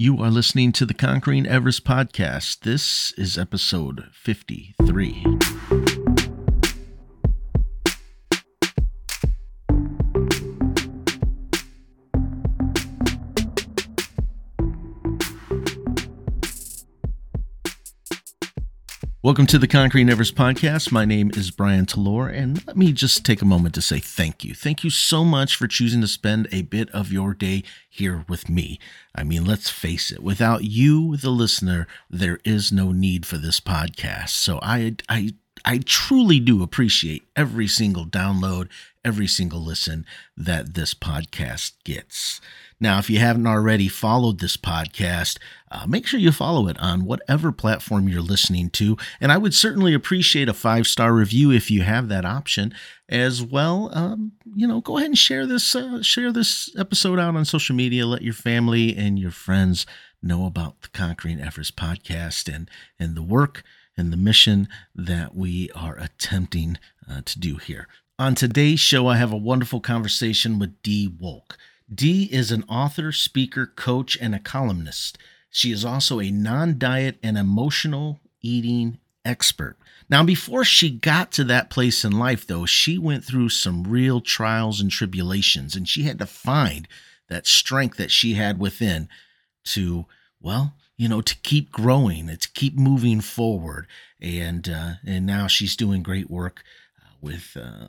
You are listening to the Conquering Everest podcast. This is episode 53. Welcome to the Conquering Everest podcast. My name is Brian Talor, and let me just take a moment to say thank you. Thank you so much for choosing to spend a bit of your day here with me. I mean, let's face it, without you, the listener, there is no need for this podcast. So I, I, I truly do appreciate every single download, every single listen that this podcast gets. Now, if you haven't already followed this podcast, uh, make sure you follow it on whatever platform you're listening to. And I would certainly appreciate a five star review if you have that option as well. Um, you know, go ahead and share this uh, share this episode out on social media. Let your family and your friends know about the Conquering Everest podcast and and the work and the mission that we are attempting uh, to do here. On today's show, I have a wonderful conversation with Dee Wolk. Dee is an author, speaker, coach, and a columnist. She is also a non diet and emotional eating expert. Now, before she got to that place in life, though, she went through some real trials and tribulations, and she had to find that strength that she had within to, well, you know, to keep growing, to keep moving forward. And uh, and now she's doing great work uh, with uh,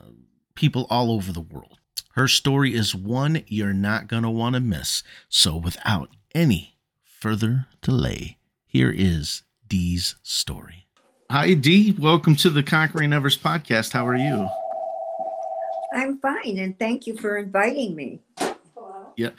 people all over the world. Her story is one you're not going to want to miss. So, without any further delay, here is Dee's story. Hi, Dee. Welcome to the Conquering Everest podcast. How are you? I'm fine, and thank you for inviting me. Yeah.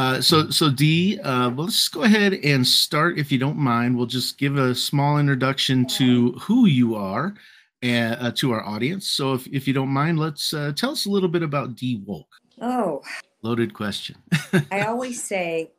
Uh, so, so Dee, uh, well, let's go ahead and start, if you don't mind. We'll just give a small introduction to who you are and uh, to our audience. So, if, if you don't mind, let's uh, tell us a little bit about Dee Wolk. Oh, loaded question. I always say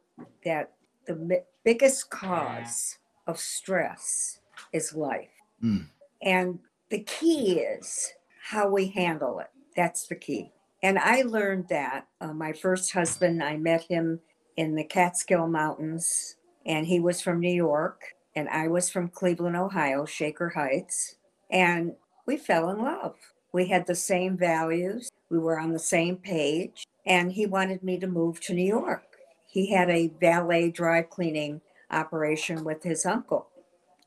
that the biggest cause of stress is life. Mm. And the key is how we handle it. That's the key. And I learned that uh, my first husband, I met him in the Catskill Mountains, and he was from New York, and I was from Cleveland, Ohio, Shaker Heights. And we fell in love. We had the same values, we were on the same page, and he wanted me to move to New York. He had a valet dry cleaning operation with his uncle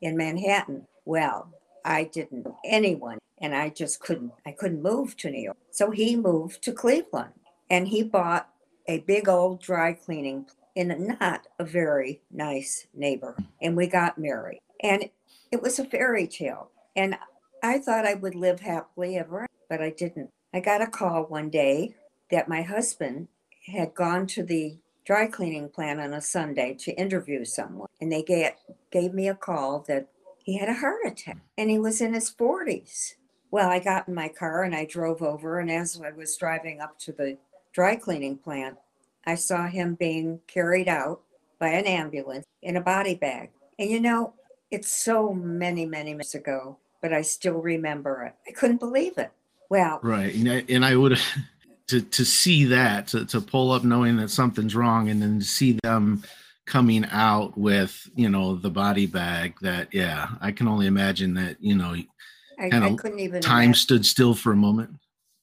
in Manhattan. Well, I didn't anyone and I just couldn't I couldn't move to New York. So he moved to Cleveland and he bought a big old dry cleaning in a, not a very nice neighbor and we got married. And it was a fairy tale. And I thought I would live happily ever, but I didn't. I got a call one day that my husband had gone to the dry cleaning plant on a Sunday to interview someone, and they gave, gave me a call that he had a heart attack and he was in his 40s. Well, I got in my car and I drove over, and as I was driving up to the dry cleaning plant, I saw him being carried out by an ambulance in a body bag. And you know, it's so many, many months ago but I still remember it. I couldn't believe it. Well, right, and I, and I would to to see that to to pull up knowing that something's wrong, and then to see them coming out with you know the body bag. That yeah, I can only imagine that you know. I, I couldn't even. Time imagine. stood still for a moment.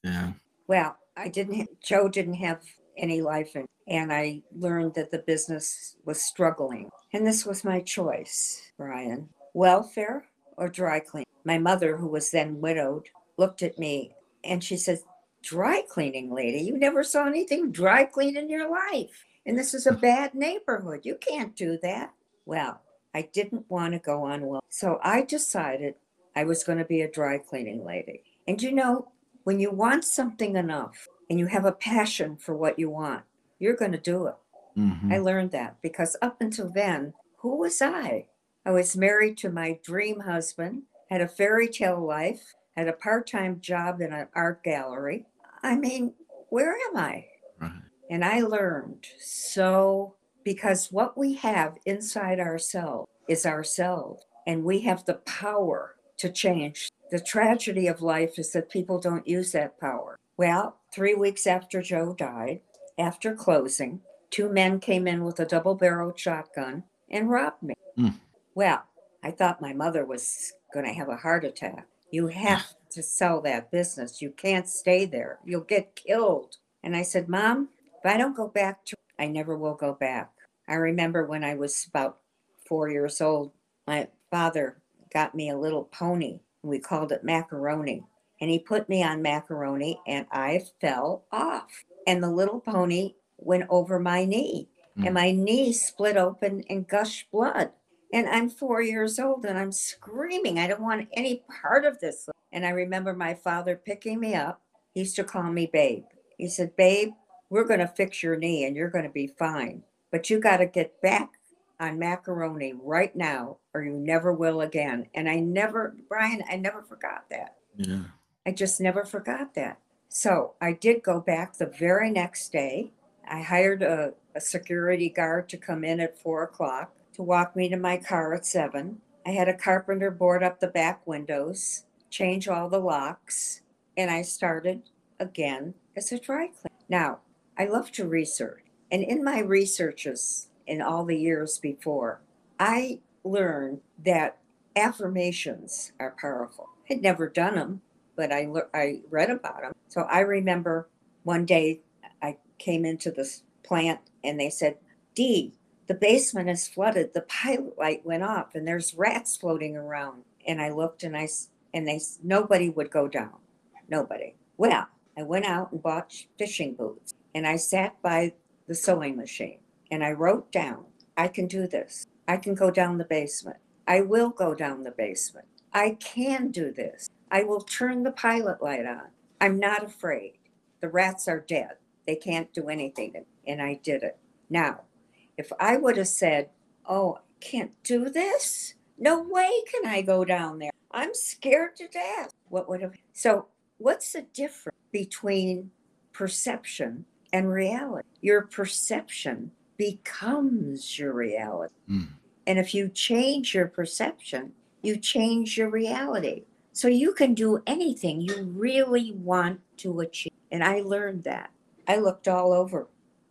Yeah. Well, I didn't. Joe didn't have any life in, and I learned that the business was struggling, and this was my choice, Brian. Welfare or dry clean. My mother, who was then widowed, looked at me and she said, Dry cleaning lady, you never saw anything dry clean in your life. And this is a bad neighborhood. You can't do that. Well, I didn't want to go on well. So I decided I was going to be a dry cleaning lady. And you know, when you want something enough and you have a passion for what you want, you're going to do it. Mm-hmm. I learned that because up until then, who was I? I was married to my dream husband, had a fairy tale life, had a part time job in an art gallery. I mean, where am I? Right. And I learned so because what we have inside ourselves is ourselves, and we have the power to change. The tragedy of life is that people don't use that power. Well, three weeks after Joe died, after closing, two men came in with a double barreled shotgun and robbed me. Mm. Well, I thought my mother was going to have a heart attack. You have to sell that business. You can't stay there. You'll get killed. And I said, Mom, if I don't go back to, I never will go back. I remember when I was about four years old, my father got me a little pony. We called it macaroni. And he put me on macaroni and I fell off. And the little pony went over my knee. Mm. And my knee split open and gushed blood. And I'm four years old and I'm screaming. I don't want any part of this. And I remember my father picking me up. He used to call me Babe. He said, Babe, we're going to fix your knee and you're going to be fine. But you got to get back on macaroni right now or you never will again. And I never, Brian, I never forgot that. Yeah. I just never forgot that. So I did go back the very next day. I hired a, a security guard to come in at four o'clock to walk me to my car at seven. I had a carpenter board up the back windows, change all the locks, and I started again as a dry cleaner. Now, I love to research, and in my researches in all the years before, I learned that affirmations are powerful. I'd never done them, but I, I read about them. So I remember one day I came into this plant and they said, Dee, the basement is flooded. The pilot light went off, and there's rats floating around. And I looked, and I and they nobody would go down, nobody. Well, I went out and bought fishing boots, and I sat by the sewing machine, and I wrote down, I can do this. I can go down the basement. I will go down the basement. I can do this. I will turn the pilot light on. I'm not afraid. The rats are dead. They can't do anything. And I did it. Now, if I would have said, Oh, I can't do this, no way can I go down there. I'm scared to death. What would have so what's the difference between perception and reality? Your perception becomes your reality. Mm. And if you change your perception, you change your reality. So you can do anything you really want to achieve. And I learned that. I looked all over.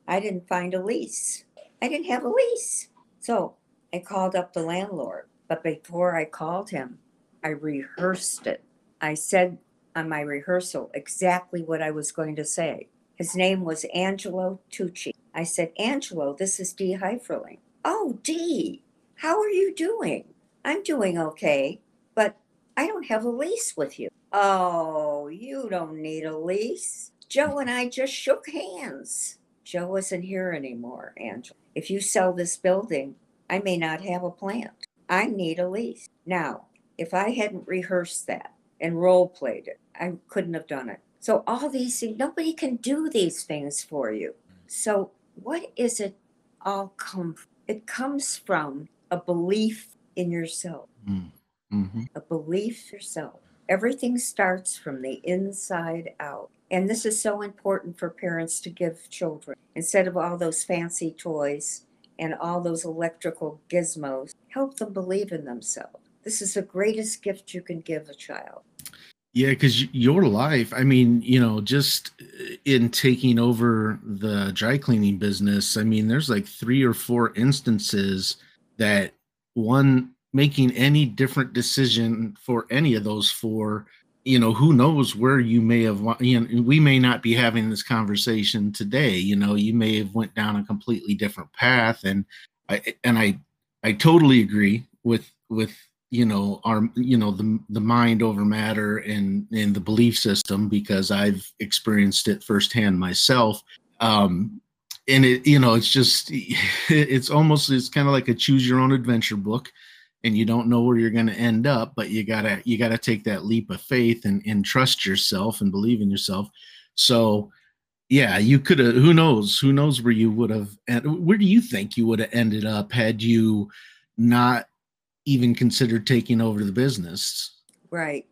I didn't find a lease. I didn't have a lease. So I called up the landlord. But before I called him, I rehearsed it. I said on my rehearsal exactly what I was going to say. His name was Angelo Tucci. I said, Angelo, this is Dee Heiferling. Oh, Dee, how are you doing? I'm doing okay, but I don't have a lease with you. Oh, you don't need a lease. Joe and I just shook hands. Joe isn't here anymore, Angelo. If you sell this building, I may not have a plant. I need a lease. Now, if I hadn't rehearsed that and role played it, I couldn't have done it. So, all these things, nobody can do these things for you. So, what is it all come from? It comes from a belief in yourself, mm. mm-hmm. a belief in yourself. Everything starts from the inside out. And this is so important for parents to give children. Instead of all those fancy toys and all those electrical gizmos, help them believe in themselves. This is the greatest gift you can give a child. Yeah, because your life, I mean, you know, just uh, in taking over the dry cleaning business, I mean, there's like three or four instances that one making any different decision for any of those four you know who knows where you may have you know we may not be having this conversation today you know you may have went down a completely different path and i and i i totally agree with with you know our you know the the mind over matter and and the belief system because i've experienced it firsthand myself. Um and it you know it's just it's almost it's kind of like a choose your own adventure book and you don't know where you're going to end up but you gotta you gotta take that leap of faith and, and trust yourself and believe in yourself. So yeah you could have who knows who knows where you would have where do you think you would have ended up had you not even considered taking over the business right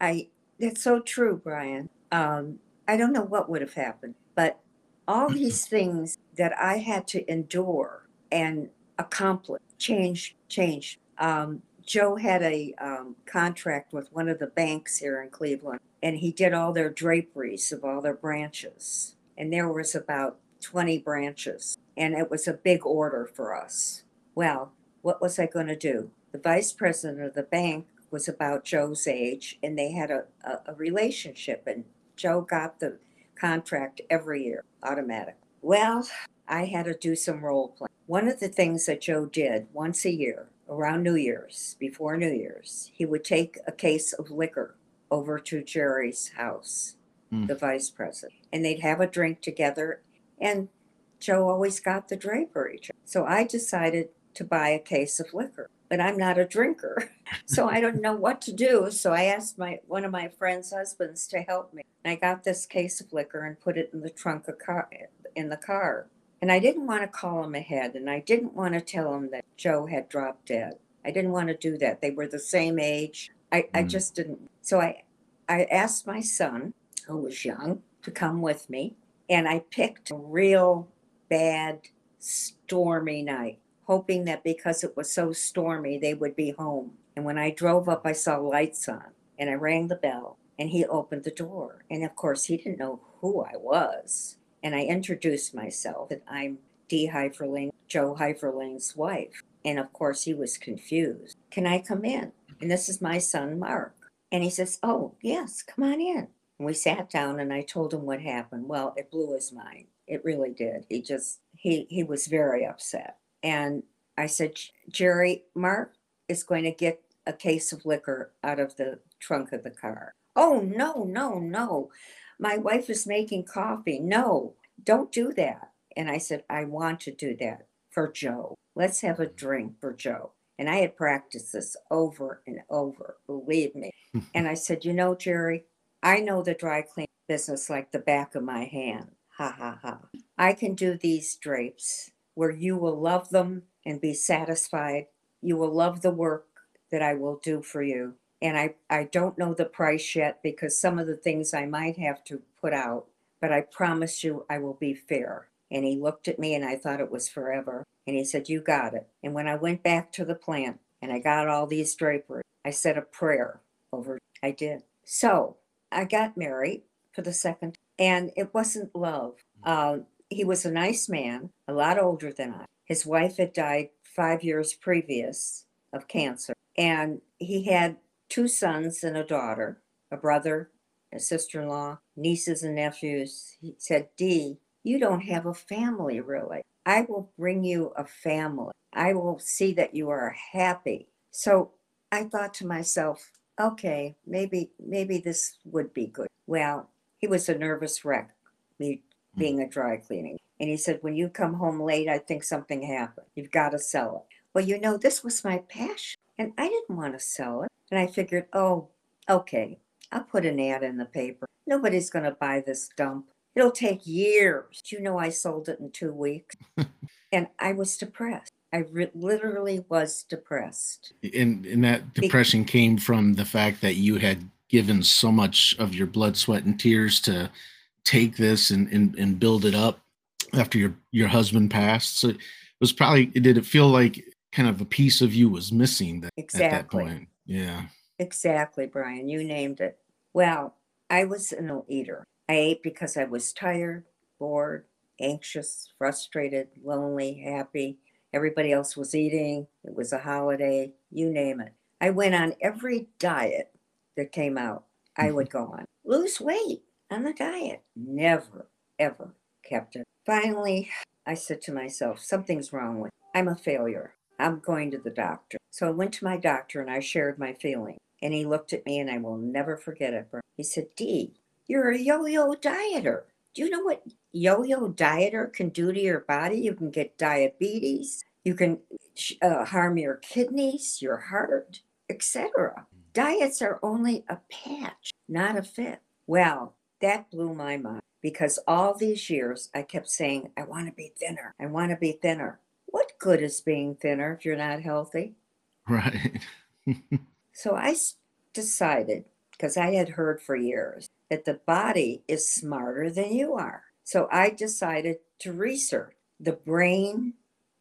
i that's so true brian um i don't know what would have happened but all these things that i had to endure and accomplish change change um, Joe had a um, contract with one of the banks here in Cleveland, and he did all their draperies of all their branches. And there was about 20 branches, and it was a big order for us. Well, what was I going to do? The vice president of the bank was about Joe's age, and they had a, a, a relationship, and Joe got the contract every year, automatic. Well, I had to do some role play. One of the things that Joe did once a year around New Year's, before New Year's, he would take a case of liquor over to Jerry's house, mm. the vice president, and they'd have a drink together. And Joe always got the drapery. So I decided to buy a case of liquor, but I'm not a drinker. so I don't know what to do. So I asked my one of my friend's husbands to help me. And I got this case of liquor and put it in the trunk of car in the car. And I didn't want to call him ahead and I didn't want to tell him that Joe had dropped dead. I didn't want to do that. They were the same age. I, mm. I just didn't. So I, I asked my son, who was young, to come with me. And I picked a real bad, stormy night, hoping that because it was so stormy, they would be home. And when I drove up, I saw lights on and I rang the bell and he opened the door. And of course, he didn't know who I was and I introduced myself that I'm Dee Heiferling, Joe Heiferling's wife. And of course, he was confused. Can I come in? And this is my son, Mark. And he says, Oh, yes, come on in. And we sat down and I told him what happened. Well, it blew his mind. It really did. He just, he, he was very upset. And I said, Jerry, Mark is going to get a case of liquor out of the trunk of the car. Oh, no, no, no my wife is making coffee. No, don't do that. And I said, I want to do that for Joe. Let's have a drink for Joe. And I had practiced this over and over, believe me. and I said, You know, Jerry, I know the dry clean business like the back of my hand. Ha ha ha. I can do these drapes where you will love them and be satisfied. You will love the work that I will do for you and I, I don't know the price yet because some of the things I might have to put out, but I promise you I will be fair. And he looked at me and I thought it was forever. And he said, You got it. And when I went back to the plant and I got all these draperies, I said a prayer over I did. So I got married for the second, and it wasn't love. Uh, he was a nice man, a lot older than I. His wife had died five years previous of cancer, and he had two sons and a daughter, a brother, a sister in law, nieces and nephews. He said, Dee, you don't have a family really. I will bring you a family. I will see that you are happy. So I thought to myself, okay, maybe maybe this would be good. Well, he was a nervous wreck. Mm. being a dry cleaning. And he said, when you come home late, I think something happened. You've got to sell it. Well, you know, this was my passion, and I didn't want to sell it. And I figured, oh, okay, I'll put an ad in the paper. Nobody's going to buy this dump. It'll take years. You know, I sold it in two weeks. and I was depressed. I re- literally was depressed. And, and that depression Be- came from the fact that you had given so much of your blood, sweat, and tears to take this and, and, and build it up after your, your husband passed. So it was probably, did it feel like kind of a piece of you was missing that, exactly. at that point? Yeah. Exactly, Brian. You named it. Well, I was an eater. I ate because I was tired, bored, anxious, frustrated, lonely, happy. Everybody else was eating. It was a holiday, you name it. I went on every diet that came out. I mm-hmm. would go on. Lose weight on the diet. Never, ever kept it. Finally, I said to myself, something's wrong with me. I'm a failure. I'm going to the doctor. So I went to my doctor and I shared my feeling. And he looked at me and I will never forget it. He said, Dee, you're a yo yo dieter. Do you know what yo yo dieter can do to your body? You can get diabetes, you can uh, harm your kidneys, your heart, etc. Diets are only a patch, not a fit. Well, that blew my mind because all these years I kept saying, I want to be thinner. I want to be thinner. What good is being thinner if you're not healthy? Right. so I decided, because I had heard for years, that the body is smarter than you are. So I decided to research the brain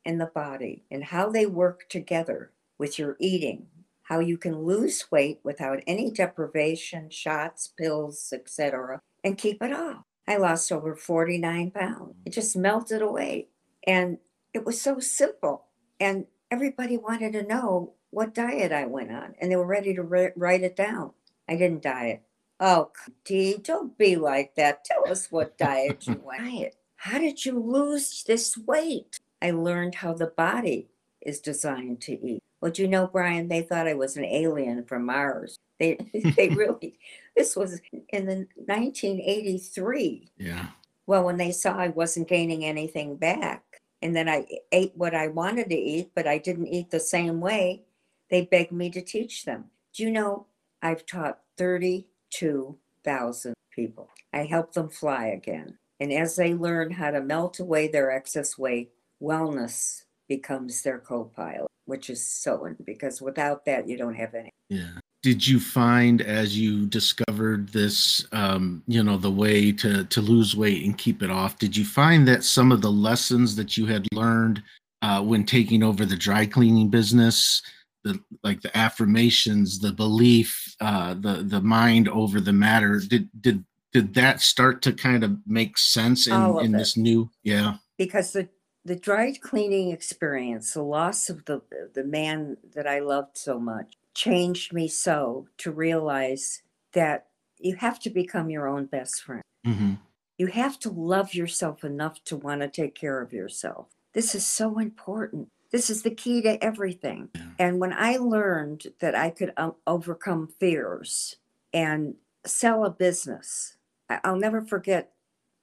and the body and how they work together with your eating, how you can lose weight without any deprivation, shots, pills, etc., and keep it off. I lost over 49 pounds. It just melted away. And it was so simple. And everybody wanted to know what diet I went on, and they were ready to write it down. I didn't diet. Oh, Dee, don't be like that. Tell us what diet you went. Diet. How did you lose this weight? I learned how the body is designed to eat. Well, do you know, Brian? They thought I was an alien from Mars. They, they really. This was in the 1983. Yeah. Well, when they saw I wasn't gaining anything back, and then I ate what I wanted to eat, but I didn't eat the same way, they begged me to teach them. Do you know? I've taught 32,000 people. I help them fly again. And as they learn how to melt away their excess weight, wellness becomes their co-pilot, which is so because without that you don't have any. Yeah. Did you find as you discovered this, um, you know, the way to to lose weight and keep it off? Did you find that some of the lessons that you had learned uh, when taking over the dry cleaning business, the like the affirmations, the belief, uh, the the mind over the matter, did did did that start to kind of make sense in, in this new? Yeah, because the the dry cleaning experience, the loss of the the man that I loved so much, changed me so to realize that you have to become your own best friend. Mm-hmm. You have to love yourself enough to want to take care of yourself. This is so important. This is the key to everything. Yeah. And when I learned that I could um, overcome fears and sell a business, I'll never forget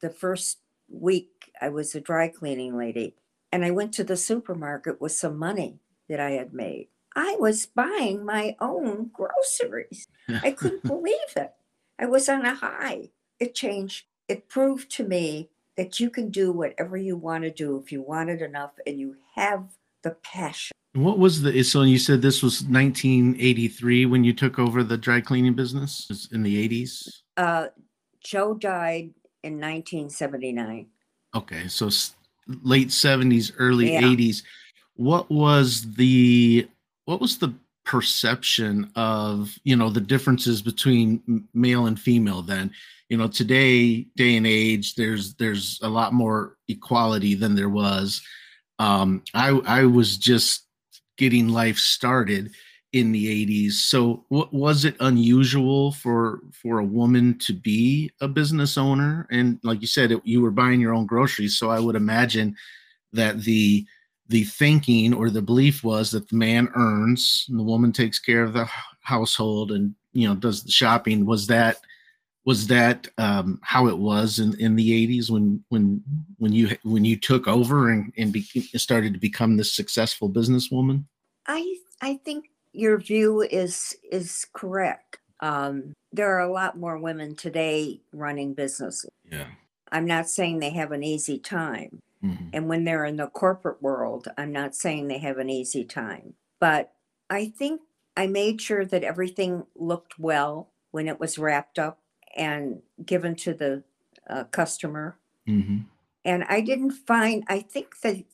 the first week I was a dry cleaning lady, and I went to the supermarket with some money that I had made. I was buying my own groceries. I couldn't believe it. I was on a high. It changed. It proved to me that you can do whatever you want to do if you want it enough and you have the passion. What was the so you said this was 1983 when you took over the dry cleaning business in the 80s? Uh, Joe died in 1979. Okay, so late 70s, early yeah. 80s. What was the what was the perception of you know the differences between male and female then you know today day and age there's there's a lot more equality than there was um i i was just getting life started in the 80s so what was it unusual for for a woman to be a business owner? And like you said it, you were buying your own groceries so i would imagine that the the thinking or the belief was that the man earns and the woman takes care of the household and you know does the shopping. Was that was that um, how it was in, in the 80s when when when you when you took over and, and be, started to become this successful businesswoman? I i think your view is is correct. Um, there are a lot more women today running businesses. Yeah. I'm not saying they have an easy time. Mm-hmm. And when they're in the corporate world, I'm not saying they have an easy time. But I think I made sure that everything looked well when it was wrapped up and given to the uh, customer. Mm-hmm. And I didn't find, I think that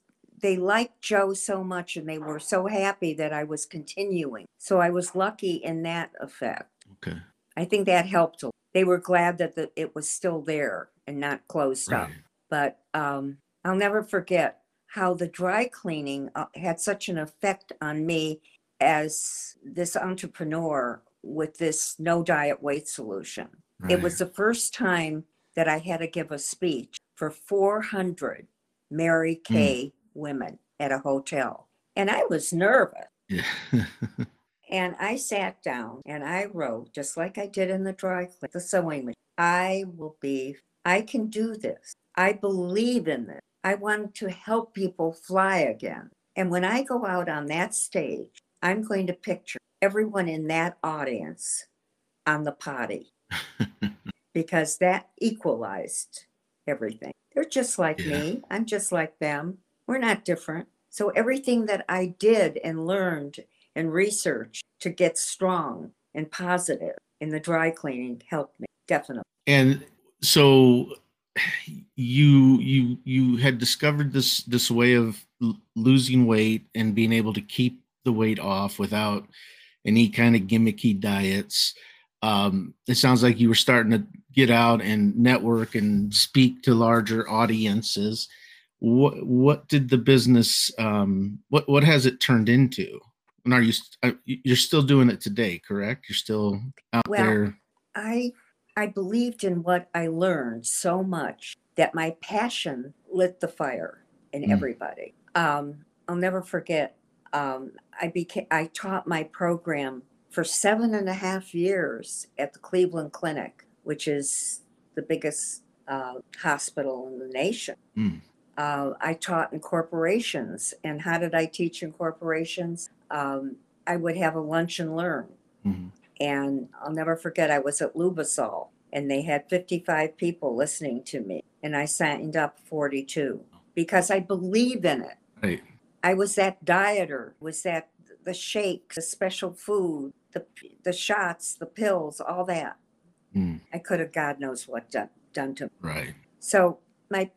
they liked Joe so much and they were so happy that I was continuing. So I was lucky in that effect. Okay. I think that helped. They were glad that the, it was still there and not closed right. up. But um, I'll never forget how the dry cleaning uh, had such an effect on me as this entrepreneur with this no diet weight solution. Right. It was the first time that I had to give a speech for 400 Mary hmm. Kay mm women at a hotel. And I was nervous. Yeah. and I sat down and I wrote, just like I did in the dry clean, the sewing machine, I will be, I can do this. I believe in this. I want to help people fly again. And when I go out on that stage, I'm going to picture everyone in that audience on the potty because that equalized everything. They're just like yeah. me. I'm just like them. We're not different. So everything that I did and learned and researched to get strong and positive in the dry cleaning helped me definitely. And so you you you had discovered this this way of l- losing weight and being able to keep the weight off without any kind of gimmicky diets. Um, it sounds like you were starting to get out and network and speak to larger audiences what what did the business um what what has it turned into? And are you uh, you're still doing it today correct? You're still out well, there? I i believed in what i learned so much that my passion lit the fire in mm. everybody. Um i'll never forget um i became i taught my program for seven and a half years at the cleveland clinic which is the biggest uh, hospital in the nation. Mm uh, I taught in corporations. And how did I teach in corporations? Um, I would have a lunch and learn. Mm-hmm. And I'll never forget, I was at Lubrizol and they had 55 people listening to me. And I signed up 42 because I believe in it. Right. I was that dieter, was that the shakes, the special food, the, the shots, the pills, all that. Mm. I could have, God knows what done, done to me. Right. So my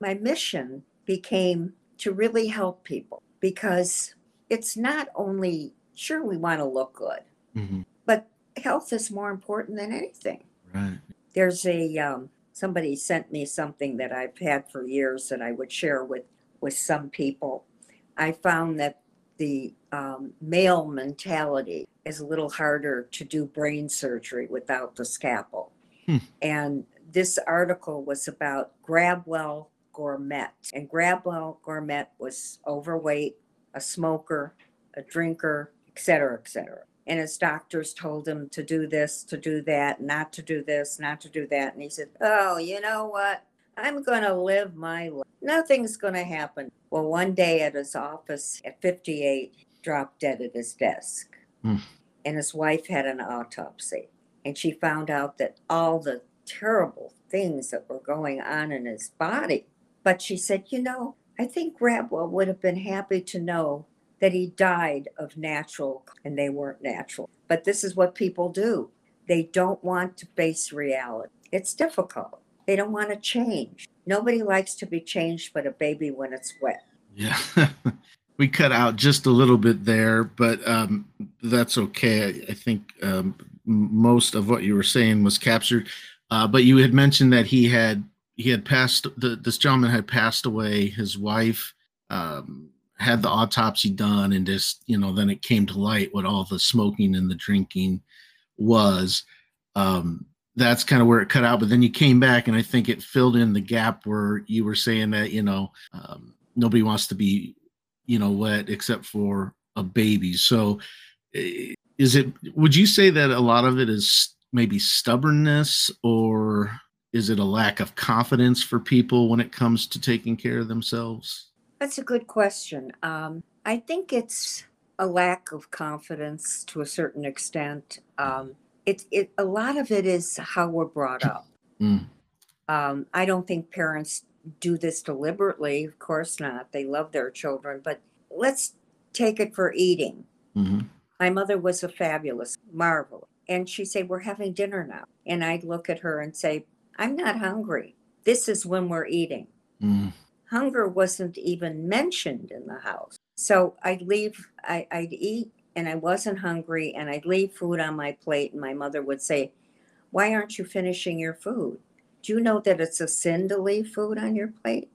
my mission became to really help people because it's not only sure we want to look good, mm-hmm. but health is more important than anything. Right. There's a um, somebody sent me something that I've had for years that I would share with with some people. I found that the um, male mentality is a little harder to do brain surgery without the scalpel. Hmm. And this article was about Gradwell Gourmet. And Gradwell Gourmet was overweight, a smoker, a drinker, etc., etc. And his doctors told him to do this, to do that, not to do this, not to do that. And he said, Oh, you know what? I'm going to live my life. Nothing's going to happen. Well, one day at his office at 58, dropped dead at his desk. Mm. And his wife had an autopsy. And she found out that all the terrible things that were going on in his body but she said, you know, I think Gradwell would have been happy to know that he died of natural, and they weren't natural. But this is what people do they don't want to face reality. It's difficult. They don't want to change. Nobody likes to be changed but a baby when it's wet. Yeah. we cut out just a little bit there, but um, that's okay. I, I think um, most of what you were saying was captured. Uh, but you had mentioned that he had he had passed the, this gentleman had passed away. His wife um, had the autopsy done and just you know then it came to light what all the smoking and the drinking was. Um, that's kind of where it cut out but then you came back and i think it filled in the gap where you were saying that you know um, nobody wants to be you know wet except for a baby. So eh, is it would you say that a lot of it is maybe stubbornness or is it a lack of confidence for people when it comes to taking care of themselves? That's a good question. Um, I think it's a lack of confidence to a certain extent. Um, it, it, a lot of it is how we're brought up. Mm. Um, I don't think parents do this deliberately. Of course not. They love their children, but let's take it for eating. Mm-hmm. My mother was a fabulous, marvelous. And she'd say, We're having dinner now. And I'd look at her and say, I'm not hungry. This is when we're eating. Mm. Hunger wasn't even mentioned in the house. So I'd leave, I, I'd eat and I wasn't hungry and I'd leave food on my plate. And my mother would say, Why aren't you finishing your food? Do you know that it's a sin to leave food on your plate?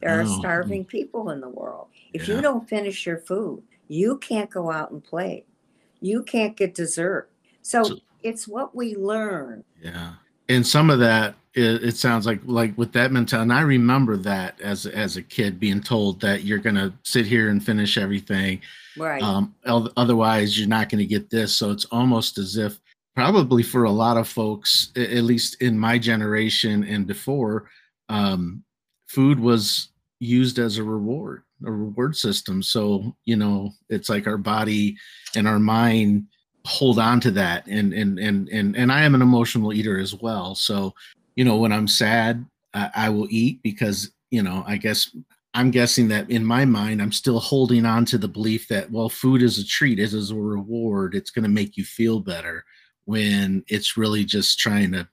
There are oh. starving people in the world. If yeah. you don't finish your food, you can't go out and play. You can't get dessert. So, so it's what we learn. Yeah and some of that it, it, sounds like like with that mentality and i remember that as as a kid being told that you're going to sit here and finish everything right. um otherwise you're not going to get this. So it's almost as if probably for a lot of folks at least in my generation and before um food was used as a reward a reward system. So you know it's like our body and our mind hold on to that and and and and and I am an emotional eater as well. So, you know, when I'm sad, uh, I will eat because, you know, I guess I'm guessing that in my mind I'm still holding on to the belief that well, food is a treat, it is a reward, it's going to make you feel better when it's really just trying to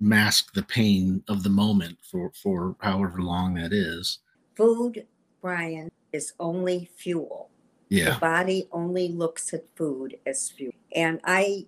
mask the pain of the moment for for however long that is. Food, Brian, is only fuel. Yeah. The body only looks at food as fuel. And I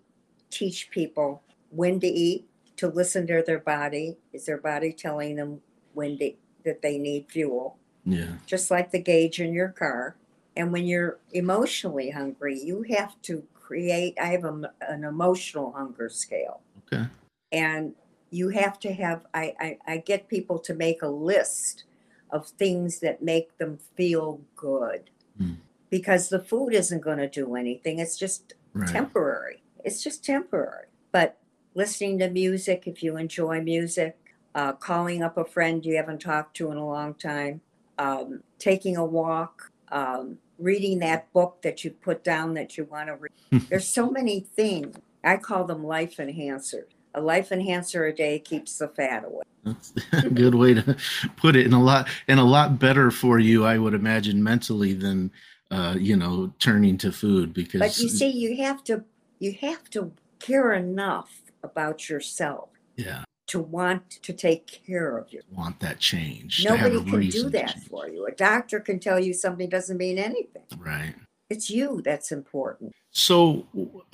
teach people when to eat, to listen to their body. Is their body telling them when to, that they need fuel? Yeah. Just like the gauge in your car. And when you're emotionally hungry, you have to create. I have a, an emotional hunger scale. Okay. And you have to have, I, I, I get people to make a list of things that make them feel good Hmm. Because the food isn't going to do anything. It's just Right. temporary. It's just temporary. But listening to music, if you enjoy music, uh, calling up a friend you haven't talked to in a long time, um, taking a walk, um, reading that book that you put down that you want to read. There's so many things. I call them life enhancers. A life enhancer a day keeps the fat away. That's a good way to put it, and a lot and a lot better for you, I would imagine, mentally than uh, you know turning to food because. But you see, you have to you have to care enough about yourself yeah, to want to take care of you. want that change. Nobody can do that for you. A doctor can tell you something doesn't mean anything. Right. It's you that's important. So,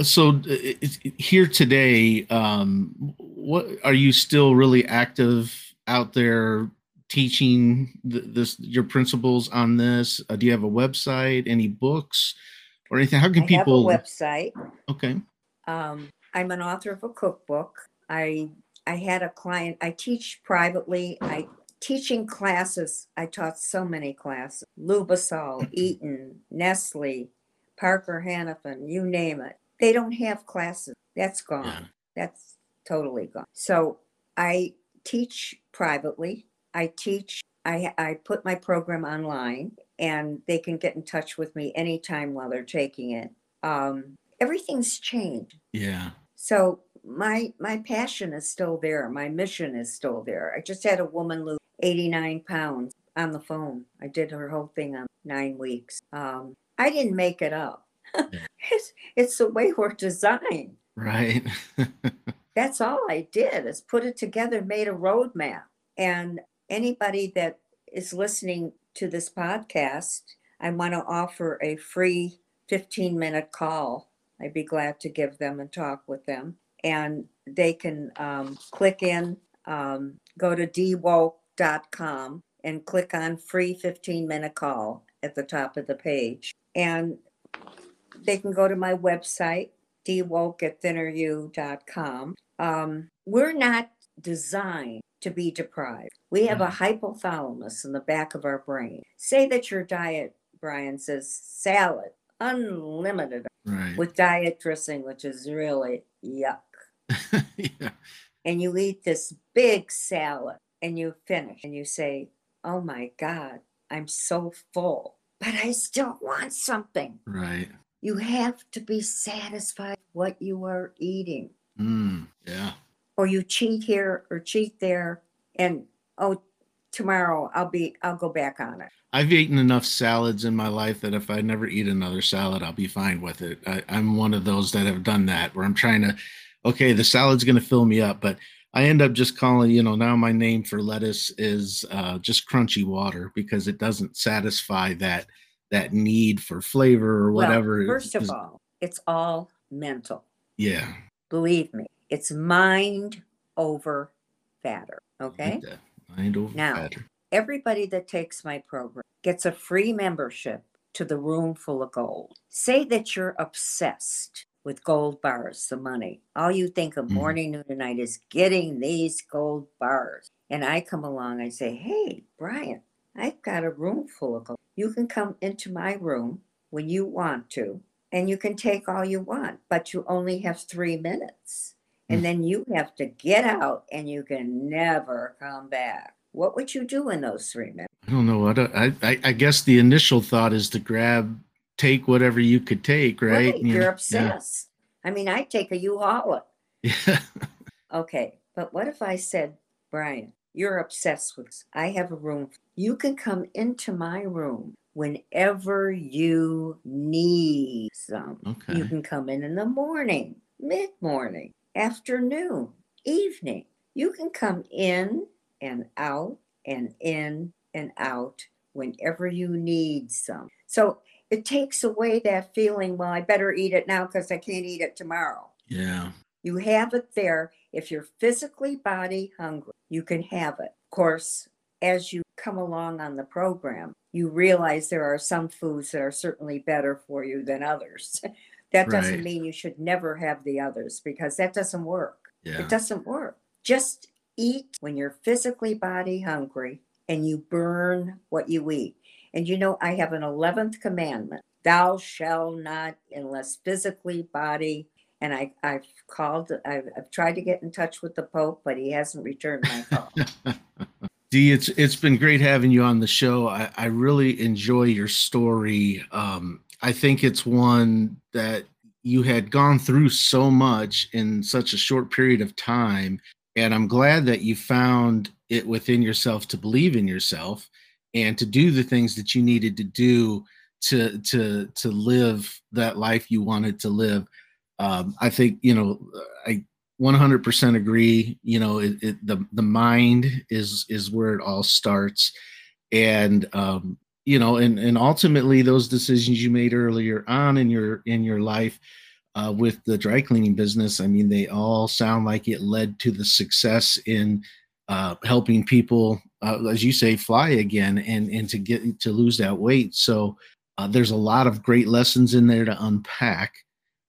so uh, here today, um, what are you still really active out there teaching th- this your principles on this? Uh, do you have a website, any books, or anything? How can I people? have a website. Okay. Um, I'm an author of a cookbook. I I had a client. I teach privately. I teaching classes. I taught so many classes. Lubrizol, Eaton, Nestle, Parker Hannifin, you name it. They don't have classes. That's gone. Yeah. That's totally gone. So I teach privately. I teach. I I put my program online, and they can get in touch with me anytime while they're taking it. Um, everything's changed. Yeah. So my my passion is still there. My mission is still there. I just had a woman lose 89 pounds on the phone. I did her whole thing on nine weeks. Um, I didn't make it up. it's, it's the way we're designed. Right. That's all I did is put it together, made a roadmap. And anybody that is listening to this podcast, I want to offer a free 15 minute call. I'd be glad to give them and talk with them. And they can um, click in, um, go to dwoke.com and click on free 15 minute call at the top of the page. And they can go to my website, dwoke at thinneryou.com. Um, we're not designed to be deprived. We have a hypothalamus in the back of our brain. Say that your diet, Brian says, salad, unlimited right. with diet dressing, which is really yuck. yeah. And you eat this big salad and you finish and you say, Oh my God, I'm so full, but I still want something. Right. You have to be satisfied with what you are eating. Mm, yeah. Or you cheat here or cheat there and oh tomorrow i'll be i'll go back on it I've eaten enough salads in my life that if I never eat another salad, I'll be fine with it. I, I'm one of those that have done that where I'm trying to, okay, the salad's going to fill me up, but I end up just calling, you know, now my name for lettuce is uh, just crunchy water because it doesn't satisfy that that need for flavor or whatever. Well, whatever. first of all it's all mental yeah, believe me it's mind over fatter okay like. Mind over Now, matter. everybody that takes my program gets a free membership to the room full of gold say that you're obsessed with gold bars the money all you think of Mhm. morning noon and night is getting these gold bars and i come along i say hey brian i've got a room full of gold you can come into my room when you want to and you can take all you want but you only have three minutes and Mm. then you have to get out and you can never come back what would you do in those three minutes I don't know I, I I guess the initial thought is to grab, take whatever you could take, right? You you're know, obsessed i mean i take a u-haul Yeah. Okay, but what if I said, Brian, you're obsessed with I have a room. You can come into my room whenever you need some. okay. You can come in in the morning, mid morning, afternoon, evening. You can come in and out and in and out whenever you need some. So it takes away that feeling, well, I better eat it now because I can't eat it tomorrow. Yeah. You have it there. If you're physically body hungry, you can have it. Of course, as you come along on the program, you realize there are some foods that are certainly better for you than others. that doesn't Right. mean you should never have the others because that doesn't work. Yeah. It doesn't work. Just eat when you're physically body hungry and you burn what you eat. And you know, I have an 11th commandment thou shall not, unless physically body. And I, I've called, I've, I've tried to get in touch with the Pope, but he hasn't returned my call. Dee, it's it's been great having you on the show. I, I really enjoy your story. Um, I think it's one that you had gone through so much in such a short period of time, and I'm glad that you found it within yourself to believe in yourself and to do the things that you needed to do to to to live that life you wanted to live. Um, I think you know I 100% agree you know it, it, the the mind is is where it all starts and um you know and and ultimately those decisions you made earlier on in your in your life uh, with the dry cleaning business i mean they all sound like it led to the success in uh, helping people uh, as you say fly again and and to get to lose that weight. So uh, there's a lot of great lessons in there to unpack.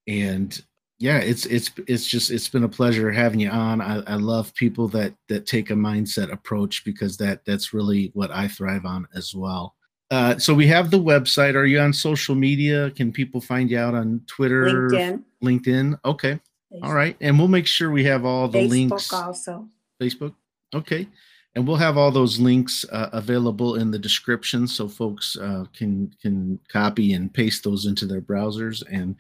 And yeah it's it's it's just it's been a pleasure having you on. I, I love people that that take a mindset approach because that that's really what i thrive on as well uh, so we have the website are you on social media can people find you out on twitter LinkedIn, linkedin okay all right and we'll make sure we have all the links. Facebook links also. Facebook. Okay. And we'll have all those links uh, available in the description so folks uh, can can copy and paste those into their browsers and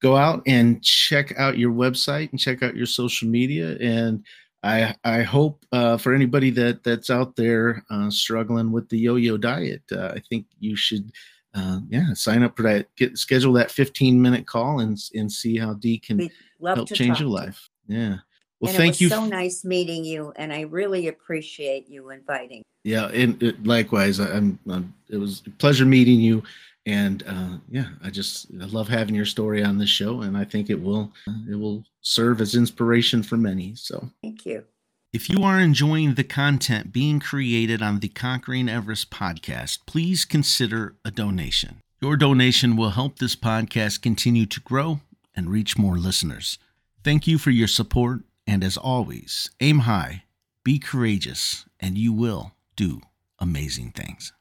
go out and check out your website and check out your social media. And I I hope uh, for anybody that that's out there uh, struggling with the yo-yo diet, uh, I think you should. Uh, yeah, sign up for that. Get schedule that 15 minute call and and see how Dee can help change your life. Yeah. Well, and thank it was you. so nice meeting you, and I really appreciate you inviting. Yeah, and uh, likewise, I'm, I'm. It was a pleasure meeting you, and uh, yeah, I just I love having your story on this show, and I think it will uh, it will serve as inspiration for many. So, Thank you. if you are enjoying the content being created on the Conquering Everest podcast, please consider a donation. Your donation will help this podcast continue to grow and reach more listeners. Thank you for your support, and as always, aim high, be courageous, and you will do amazing things.